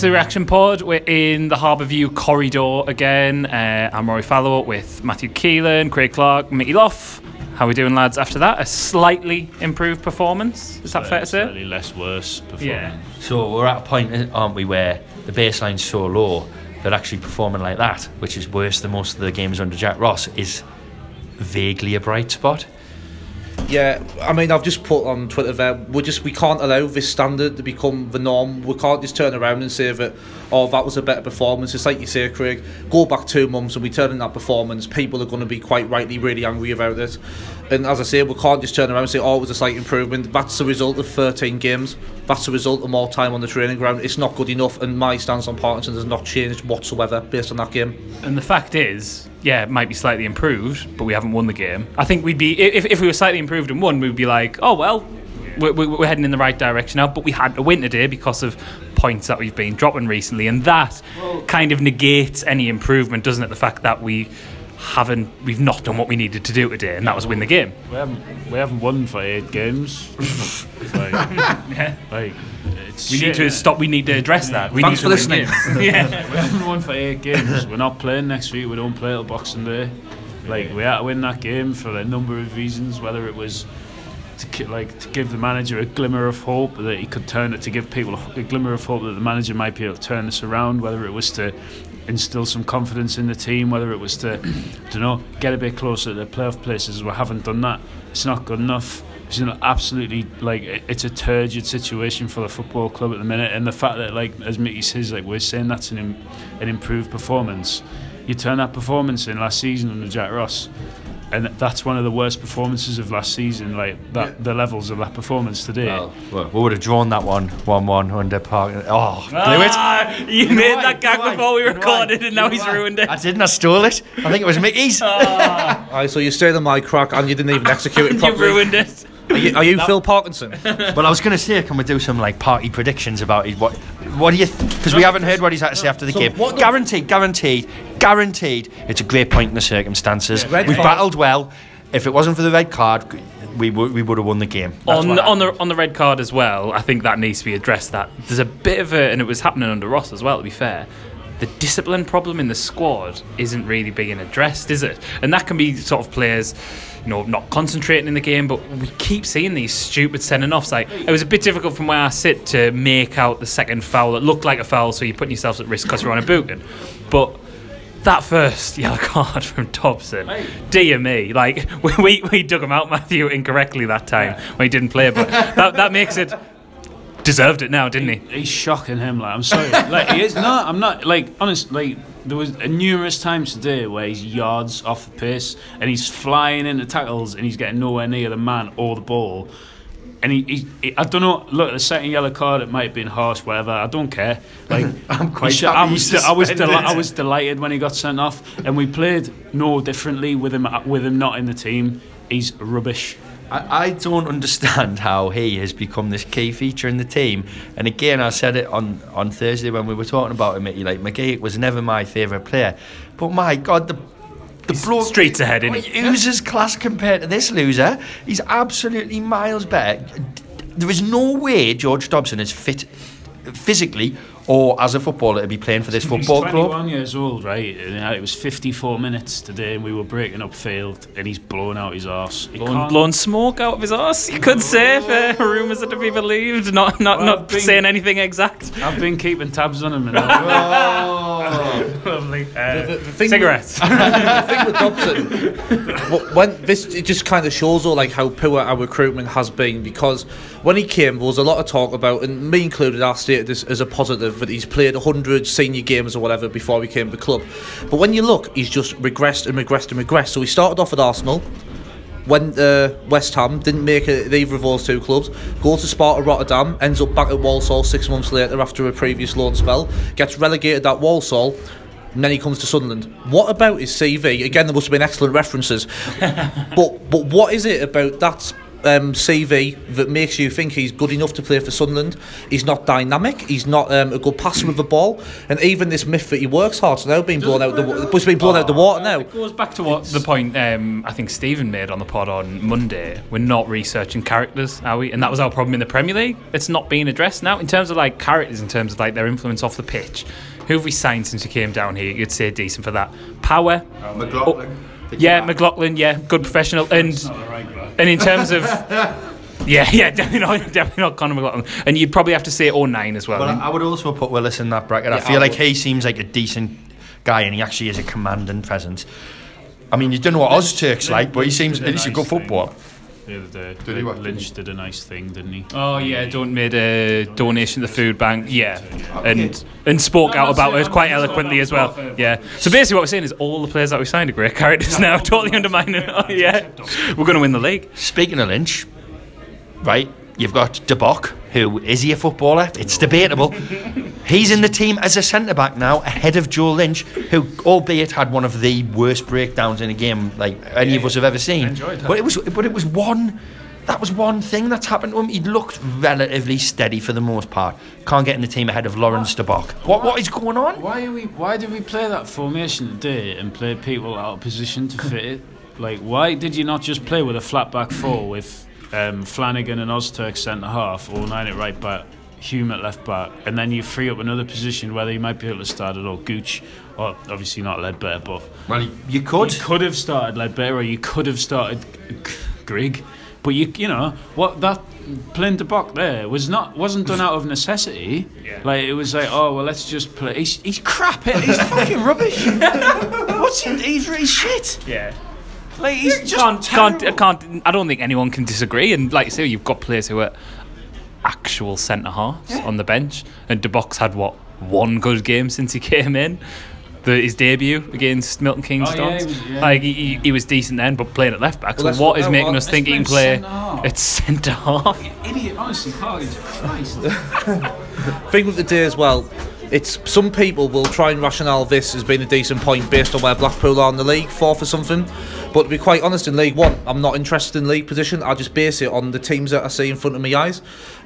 Welcome to the reaction pod. We're in the Harbour View corridor again. Uh, I'm Rory Fallow with Matthew Keelan, Craig Clark, Mickey Loff. How are we doing, lads? After that, a slightly improved performance. Is that fair to say? Slightly less worse performance. Yeah. So we're at a point, aren't we, where the baseline's so low that actually performing like that, which is worse than most of the games under Jack Ross, is vaguely a bright spot. Yeah, I mean, I've just put on Twitter there. We just we can't allow this standard to become the norm. We can't just turn around and say that, oh, that was a better performance. It's like you say, Craig. Go back two months and we turn in that performance. People are going to be quite rightly really angry about it. And as I say, we can't just turn around and say, oh, it was a slight improvement. That's the result of 13 games. That's the result of more time on the training ground. It's not good enough, and my stance on Parkinson has not changed whatsoever based on that game. And the fact is, yeah, it might be slightly improved, but we haven't won the game. I think we'd be if, if we were slightly improved and won, we'd be like, oh well, we're, we're heading in the right direction now. But we had to win today because of points that we've been dropping recently, and that kind of negates any improvement, doesn't it? The fact that we haven't, we've not done what we needed to do today, and that was win the game. We haven't we haven't won for eight games. like, like it's We shit, need to innit? stop. We need to address that. We Thanks need for to win listening. games. yeah. We haven't won for eight games. We're not playing next week. We don't play till Boxing Day. Like we had to win that game for a number of reasons. Whether it was to like to give the manager a glimmer of hope that he could turn it to give people a glimmer of hope that the manager might be able to turn this around. Whether it was to instill some confidence in the team. Whether it was to, I don't know, get a bit closer to the playoff places. We haven't done that. It's not good enough. It's you know, absolutely like it's a turgid situation for the football club at the minute, and the fact that like as Mickey says, like we're saying that's an an improved performance. You turn that performance in last season under Jack Ross, and that's one of the worst performances of last season. Like that, the levels of that performance today. Well, well, we would have drawn that one 1 1 under Park. Oh, blew it. Ah, you made why? that gag You why? before we You know why? recorded, and now he's why? ruined it. I didn't, I stole it. I think it was Mickey's. Aye, so you stayed on my crack and you didn't even execute it properly. you properly. ruined it. Are you, are you Phil Parkinson? Well, I was going to say, can we do some like party predictions about it? What, what do you? Because we haven't heard what he's had to say after the So game. what- guaranteed, guaranteed, guaranteed. It's a great point in the circumstances. red We've card. battled well. If it wasn't for the red card, we would we would have won the game. That's on what the, on the on the red card as well. I think that needs to be addressed. That there's a bit of a, and it was happening under Ross as well. To be fair, the discipline problem in the squad isn't really being addressed, is it? And that can be sort of players, you know, not concentrating in the game. But we keep seeing these stupid sending offs. Like it was a bit difficult from where I sit to make out the second foul that looked like a foul, so you're putting yourself at risk because you're on a booking. But that first yellow card from Dobson, dear me, like we, we, we dug him out, Matthew, incorrectly that time when he didn't play, but that, that makes it deserved it now, didn't he? He's shocking him. Like I'm sorry. like he is not. I'm not. Like honestly, Like there was numerous times today where he's yards off the pace and he's flying into tackles and he's getting nowhere near the man or the ball. And he, he, he- I don't know. Look, the second yellow card, it might have been harsh, whatever. I don't care. Like I'm quite he should- I was, I was, deli- I was delighted when he got sent off, and we played no differently with him. With him not in the team, he's rubbish. I, I don't understand how he has become this key feature in the team. And again, I said it on, on Thursday when we were talking about him. Mickey, Like McGee was never my favourite player, but my God, the the bloke streets ahead, isn't he? Oozes class compared to this loser. He's absolutely miles better. There is no way George Dobson is fit physically or as a footballer to be playing for this football club. he's club. 21 years old, right? And uh, it was 54 minutes today, and we were breaking up field, and he's blowing out his arse. He Blowing, can't- smoke out of his arse, you could say, if uh, rumours are to be believed, not not, Well, not being- saying anything exact. I've been keeping tabs on him. Uh, the thing- cigarettes. the thing with Dobson, when this it just kind of shows all like how poor our recruitment has been because when he came, there was a lot of talk about, and me included, I stated this as a positive that he's played 100 senior games or whatever before he came to the club. But when you look, he's just regressed and regressed and regressed. So he started off at Arsenal. Went uh, West Ham, didn't make it either of those two clubs. Goes to Sparta Rotterdam, ends up back at Walsall six months later after a previous loan spell. Gets relegated at Walsall, and then he comes to Sunderland. What about his CV? Again, there must have been excellent references. but but what is it about that um, CV that makes you think he's good enough to play for Sunderland. He's not dynamic. He's not um, a good passer with the ball. And even this myth that he works hard, so now being blown out the wa- it's been blown out the water now. It goes back to what the point um, I think Stephen made on the pod on Monday. We're not researching characters, are we? And that was our problem in the Premier League. It's not being addressed now in terms of like characters, in terms of like their influence off the pitch. Who have we signed since we came down here? You'd say decent for that. Power. McLaughlin. Oh, yeah, McLaughlin. Yeah, good professional. And and in terms of. Yeah, yeah, definitely not, definitely not Conor McLaughlin. And you'd probably have to say O'Nien as well. Well, I would also put Willis in that bracket. I feel I like he seems like a decent guy, and he actually is a commanding presence. I mean, you don't know what Ozturk's like, but he seems he's a good footballer. The other day, Did he what? Lynch did a nice thing, didn't he? Oh yeah, don't made a donation to the food bank. Yeah, and and spoke out about it quite eloquently as well. Yeah. So basically, what we're saying is all the players that we signed are great characters now, totally undermining. Oh, yeah, we're going to win the league. Speaking of Lynch, right? You've got DeBock, who is he a footballer? It's debatable. He's in the team as a centre back now, ahead of Joel Lynch, who, albeit had one of the worst breakdowns in a game like any of us have ever seen. enjoyed that. But it was, but it was one. That was one thing that's happened to him. He looked relatively steady for the most part. Can't get in the team ahead of Lawrence DeBock. What what is going on? Why are we? Why did we play that formation today and play people out of position to fit it? Like, why did you not just play with a flat back four with um, Flanagan and Ozturk centre half, or O'Nien at right back, Hume at left back, and then you free up another position whether you might be able to start it or Gooch, or obviously not Leadbitter, but Well, you could. you could have started Leadbitter or you could have started G- Grigg. But you you know what that playing de Bock there was not wasn't done out of necessity. Yeah. Like it was like oh well let's just play. He's, he's crap. eh? He's fucking rubbish. What's he? He's really shit. Yeah. Like he's just Can't, can't, I can't. I don't think anyone can disagree. And like you say, you've got players who are actual centre halves on the bench, and DeBock's had what one good game since he came in. The, his debut against Milton Keynes Oh, yeah, he was- yeah. Like he, he, he was decent then, but playing at left back. Well, so what what- is making well, us think he can play play centre-half. at centre half? Idiot, honestly, Carly, Christ. thing with the day as well, it's some people will try and rationale this as being a decent point based on where Blackpool are in the league, fourth or something. But to be quite honest, in League One, I'm not interested in league position. I just base it on the teams that I see in front of my eyes.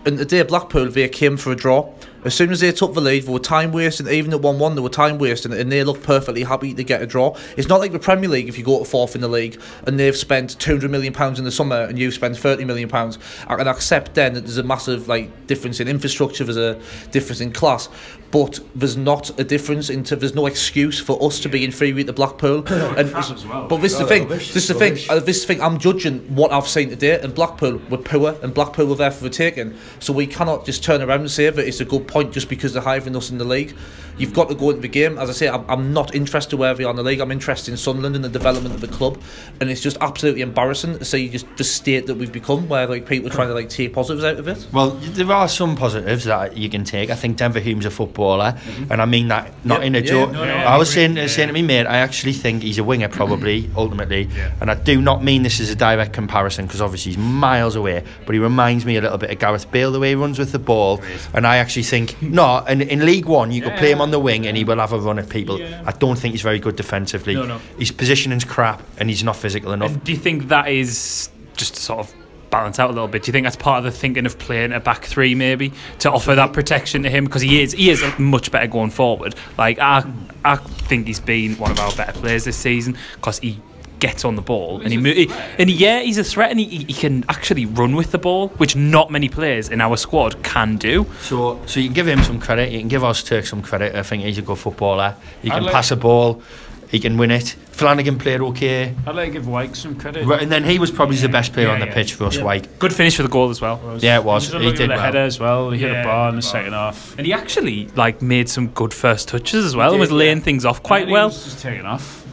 And today, Blackpool, they came for a draw. As soon as they took the lead, they were time wasting. Even at 1 1, they were time wasting, and they looked perfectly happy to get a draw. It's not like the Premier League if you go to fourth in the league and they've spent £200 million in the summer and you've spent £30 million. I can accept then that there's a massive like difference in infrastructure, there's a difference in class, but there's not a difference into there's no excuse for us to be inferior to Blackpool. and well. But this is the thing. This is the thing. Uh, this is the thing. I'm judging what I've seen today, and Blackpool were poor, and Blackpool were there for the taking. So we cannot just turn around and say that it's a good point just because they're higher than us in the league. You've got to go into the game. As I say, I'm, I'm not interested where they are in the league. I'm interested in Sunderland and the development of the club, and it's just absolutely embarrassing to see just the state that we've become, where like people are trying to like take positives out of it. Well, there are some positives that you can take. I think Denver Hume's a footballer, mm-hmm. and I mean that not Yeah, in a yeah, joke. no, no, I was saying, Yeah. saying to me, mate, I actually think he's a winger, probably mm-hmm. ultimately, and I do not mean this as a direct comparison because obviously he's miles away, but he reminds me a little bit of Gareth Bale the way he runs with the ball, and I actually think no. And in League One, you could play him on the wing and he will have a run at people. Yeah. I don't think he's very good defensively. No, no. His positioning's crap, and he's not physical enough. And do you think that is just to sort of balance out a little bit? Do you think that's part of the thinking of playing a back three, maybe to offer that protection to him because he is he is much better going forward. Like I I think he's been one of our better players this season because he gets on the ball and he, mo- he and he, yeah he's a threat and he, he can actually run with the ball which not many players in our squad can do So, so you can give him some credit. You can give Ozturk some credit. I think he's a good footballer. He can like- pass a ball. He can win it. Flanagan played okay, I'd like to give Wyke some credit. right, and then he was probably the best player Yeah, on the yeah. pitch for us. Wyke. good finish for the goal as well Yeah, it was. He, He did a well. header as well. He hit a bar in the bar. second half. and he actually like made some good first touches as well and was laying yeah. things off quite And he well was just taken off.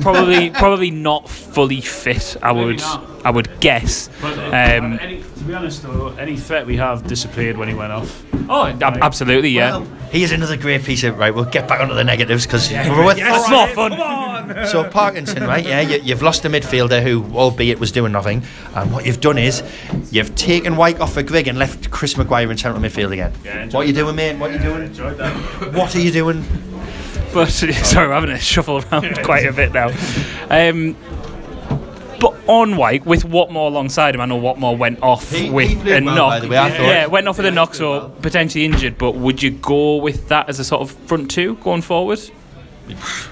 Probably probably not fully fit I Maybe would not. I would guess But uh, Um, any, to be honest, though, any threat we have disappeared when he went off. Oh, ab- absolutely, yeah. Well, he is another great piece of right. We'll get back onto the negatives because we're with It's more fun. So Parkinson, right? Yeah, you, you've lost a midfielder who, albeit, was doing nothing. And what you've done is you've taken Wyke off for Grigg and left Chris Maguire in central midfield again. enjoyed what are you doing, mate? What are you doing? Enjoyed that. What are you doing? But sorry, we're having to shuffle around quite a bit now. Um, But on Wyke with Watmore alongside him, I know Watmore went off He- he with played a well, knock. by the way, I thought. yeah, went off with a knock, so potentially injured. But would you go with that as a sort of front two going forward?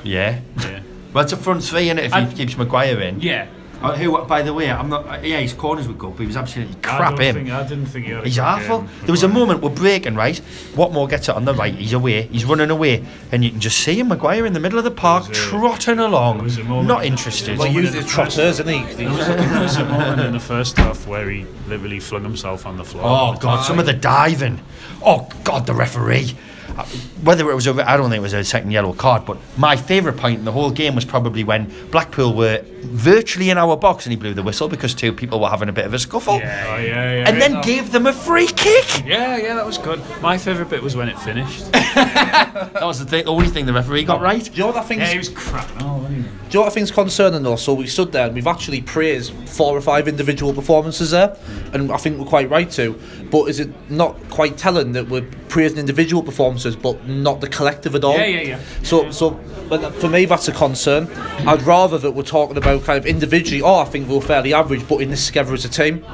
Yeah. Yeah. Well, it's a front three, innit, if And- he keeps Maguire in. Yeah. Uh, who, by the way, I'm not. Uh, yeah, his corners were good, but he was absolutely I, crap. don't Him. think, I didn't think he had a He's good awful. game. There was a moment we're breaking, right? Watmore gets it on the right, he's away, he's running away, and you can just see him, Maguire in the middle of the park, There was a- trotting along, was a moment- not interested. Well, use his trotters, isn't he? There was a moment in the first half where he literally flung himself on the floor. Oh God, some of the diving. Oh God, the referee. Uh, Whether it was a, I don't think it was a second yellow card, but my favourite point in the whole game was probably when Blackpool were virtually in our box and he blew the whistle because two people were having a bit of a scuffle, Oh, yeah, yeah. and then gave them a free kick. Yeah, yeah, that was good. My favourite bit was when it finished. That was the thing, only thing the referee got right. You know what I think? yeah, he was crap. Do you know what I think's concerning though? So we stood there and we've actually praised four or five individual performances there, and I think we're quite right to. But is it not quite telling that we're praising individual performances but not the collective at all? Yeah, yeah, yeah. So, so but for me that's a concern. I'd rather that we're talking about kind of individually. Oh, I think we're fairly average, but in this together as a team.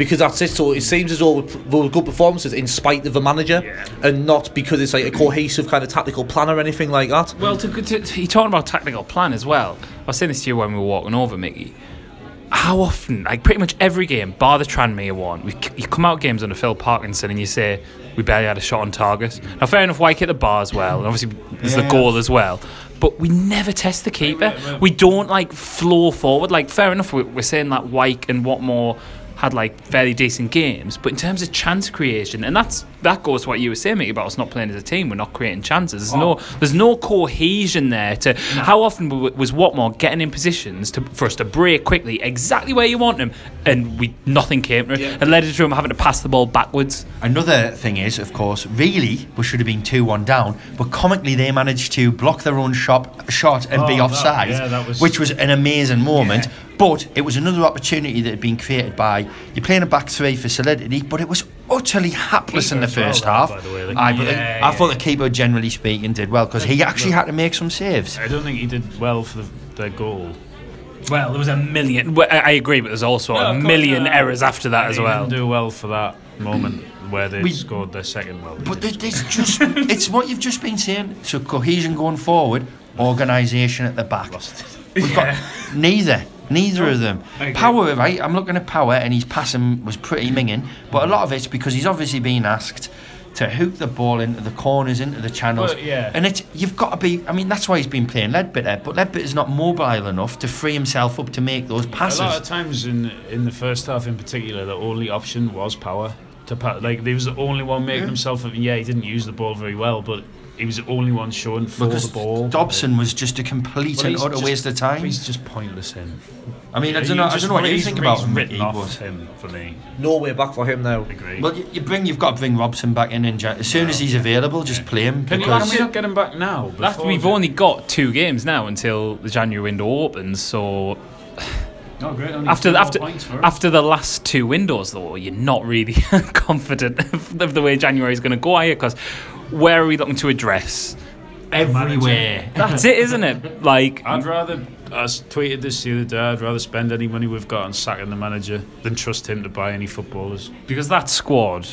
Because that's it. So it seems as though we're good performances in spite of the manager, and not because it's like a cohesive kind of tactical plan or anything like that. Well, to, to, to, you're talking about tactical plan as well. I was saying this to you when we were walking over, Mickey. How often, like pretty much every game, bar the Tranmere one, we, you come out games under Phil Parkinson and you say we barely had a shot on target. Now, fair enough, Wyke hit the bar as well, and obviously there's the goal as well. But we never test the keeper. We don't like flow forward. Like fair enough, we- we're saying that Wyke and Watmore had like fairly decent games, but in terms of chance creation, and that's that goes to what you were saying Mickey, about us not playing as a team. We're not creating chances. There's no oh. there's no cohesion there. To how often was Watmore getting in positions to, for us to break quickly, exactly where you want him, and we nothing came to it. It led to him having to pass the ball backwards. Another thing is, of course, really we should have been two one down, but comically they managed to block their own shot, shot and Oh, be that- offside, yeah, that was- which was an amazing moment. But it was another opportunity that had been created by you're playing a back three for solidity, but it was utterly hapless in the first well, half. by the way, like- Aye, but Yeah, I thought the keeper, generally speaking, did well because he actually had to make some saves. I don't think he did well for the, their goal. Well, there was a million. well, I I agree, but there's also No, a of course, million no. errors after that And as well. didn't do well for that moment where they We- scored their second goal. But there- there's just it's what you've just been saying. So cohesion going forward, organisation at the back. We've got neither. Neither of them. Power, right? I'm looking at power, and his passing was pretty minging. But a lot of it's because he's obviously been asked to hook the ball into the corners, into the channels. Well, yeah. And it's you've got to be. I mean, that's why he's been playing Leadbitter. But Leadbitter's not mobile enough to free himself up to make those passes. A lot of times in in the first half, in particular, the only option was power. To pa- like, he was the only one making himself. Yeah, he didn't use the ball very well, but he was the only one showing for because the ball. Dobson was just a complete Well, and utter just- waste of time. He's just pointless. Him. I mean, I don't know. I don't know what you he's- think about he's him. Written off him for me. No way back for him now. Agree. Well, you, you bring you've got to bring Robson back in, in Jan- as soon as he's available, just play him can, you, because can we not get him back now? Before we've only got two games now until the January window opens, so Oh, great. only after after for after the last two windows though you're not really confident of, of the way January is going to go are you because where are we looking to address everywhere. that's it isn't it like I'd rather, I s- tweeted this the other day, I'd rather spend any money we've got on sacking the manager than trust him to buy any footballers. because that squad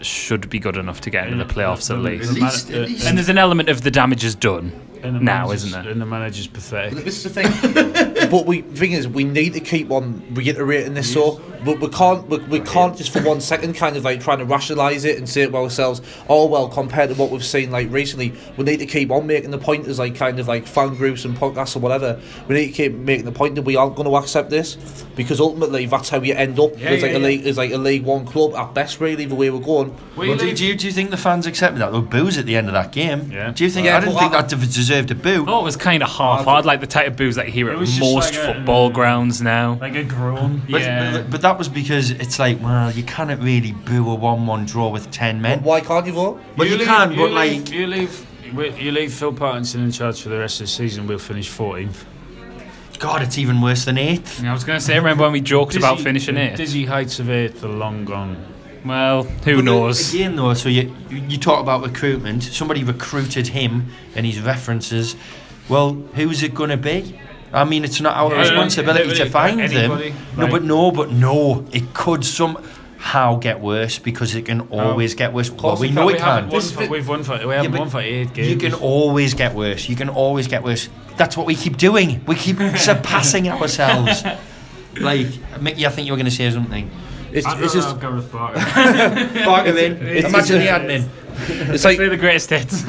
should be good enough to get into the playoffs at least least- at least. and there's an element of the damage is done and the now manager's- isn't there And the manager's pathetic. This is the thing. but we thing is, we need to keep on reiterating this. So, but we can't we, we can't just for one second kind of like trying to rationalise it and say it by ourselves. Oh well, compared to what we've seen like recently, we need to keep on making the point as like kind of like fan groups and podcasts or whatever. We need to keep making the point that we aren't going to accept this because ultimately that's how you end up Yeah, as like yeah, a league as like a League One club at best. Really, the way we're going. Well, Well, do, leave- do you do you think the fans accepted that? There were boos at the end of that game. Yeah. Do you think? Yeah, I didn't but think I- that deserved a boo. Oh, it was kind of half-hard, like the type of boos that you hear at most like a- football mm. grounds now. Like a groan. But, yeah. but, but that was because it's like, well, you cannot really boo a one-one draw with ten men. Why can't you vote? But you, leave- can, you but leave, like, you leave. You leave Phil Parkinson in charge for the rest of the season. We'll finish 14th. God, it's even worse than eighth. I was going to say, remember when we joked about finishing it? Dizzy heights of eighth are long gone. Well, who But then knows? Again, though, so you you talk about recruitment. Somebody recruited him and his references. Well, who's it going to be? I mean, it's not our Yeah, responsibility literally, to find anybody, them. No, but no, but no, it could somehow get worse because it can always get worse. Well, we it know can. it we can. haven't won for, we've won for we haven't but won for eight games. You can always get worse. You can always get worse. That's what we keep doing. We keep surpassing ourselves. Like, Mickey, I think you were going to say something. It's, I'd it's rather just have Gareth Barker. Bark him in. it's- Imagine the admin. it's like They're the greatest hits.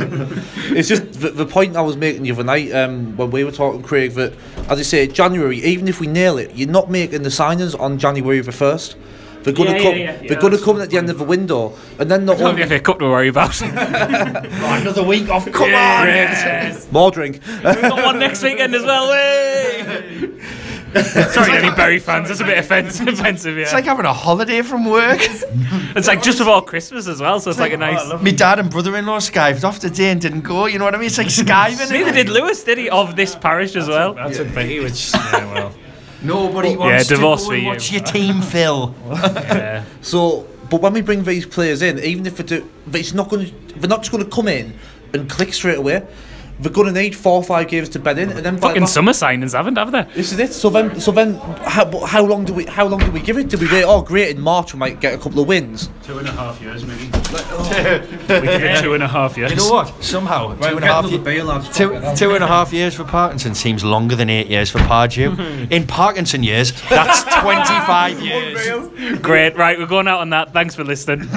it's just the, the point I was making the other night um, when we were talking, Craig. That as I say, January, even if we nail it, you're not making the signings on January the first. They're gonna Yeah, yeah, come. yeah, yeah, they're gonna come at the end of the window, and then not Don't only have a cup to worry about. Right, another week off. Come Yes. more drink. We've got one next weekend as well. Way! Sorry, any Bury fans. That's a bit offensive. offensive yeah. It's like having a holiday from work. It's like just before Christmas as well, so it's like a oh, nice. My dad and brother-in-law skived off today and didn't go. You know what I mean? It's like skiving. Neither did Lewis, did he? Of this parish as well. That's a pity, which yeah, well. Nobody wants yeah, divorce to for go and you. watch your team fill. Yeah. So, but when we bring these players in, even if they do, it's not going. They're not just going to come in and click straight away. They're going to need four or five games to bed in, and then by Fucking that- summer signings haven't, have they? This is it. So then, so then, how, how long do we how long do we give it? Do we wait? Oh, great! In March we might get a couple of wins. Two and a half years, maybe. Oh. we give it two and a half years. You know what? Somehow, two and a half years. Two, two and a half years for Parkinson seems longer than eight years for Pardew. In Parkinson years, that's 25 years. Great. Right, we're going out on that. Thanks for listening.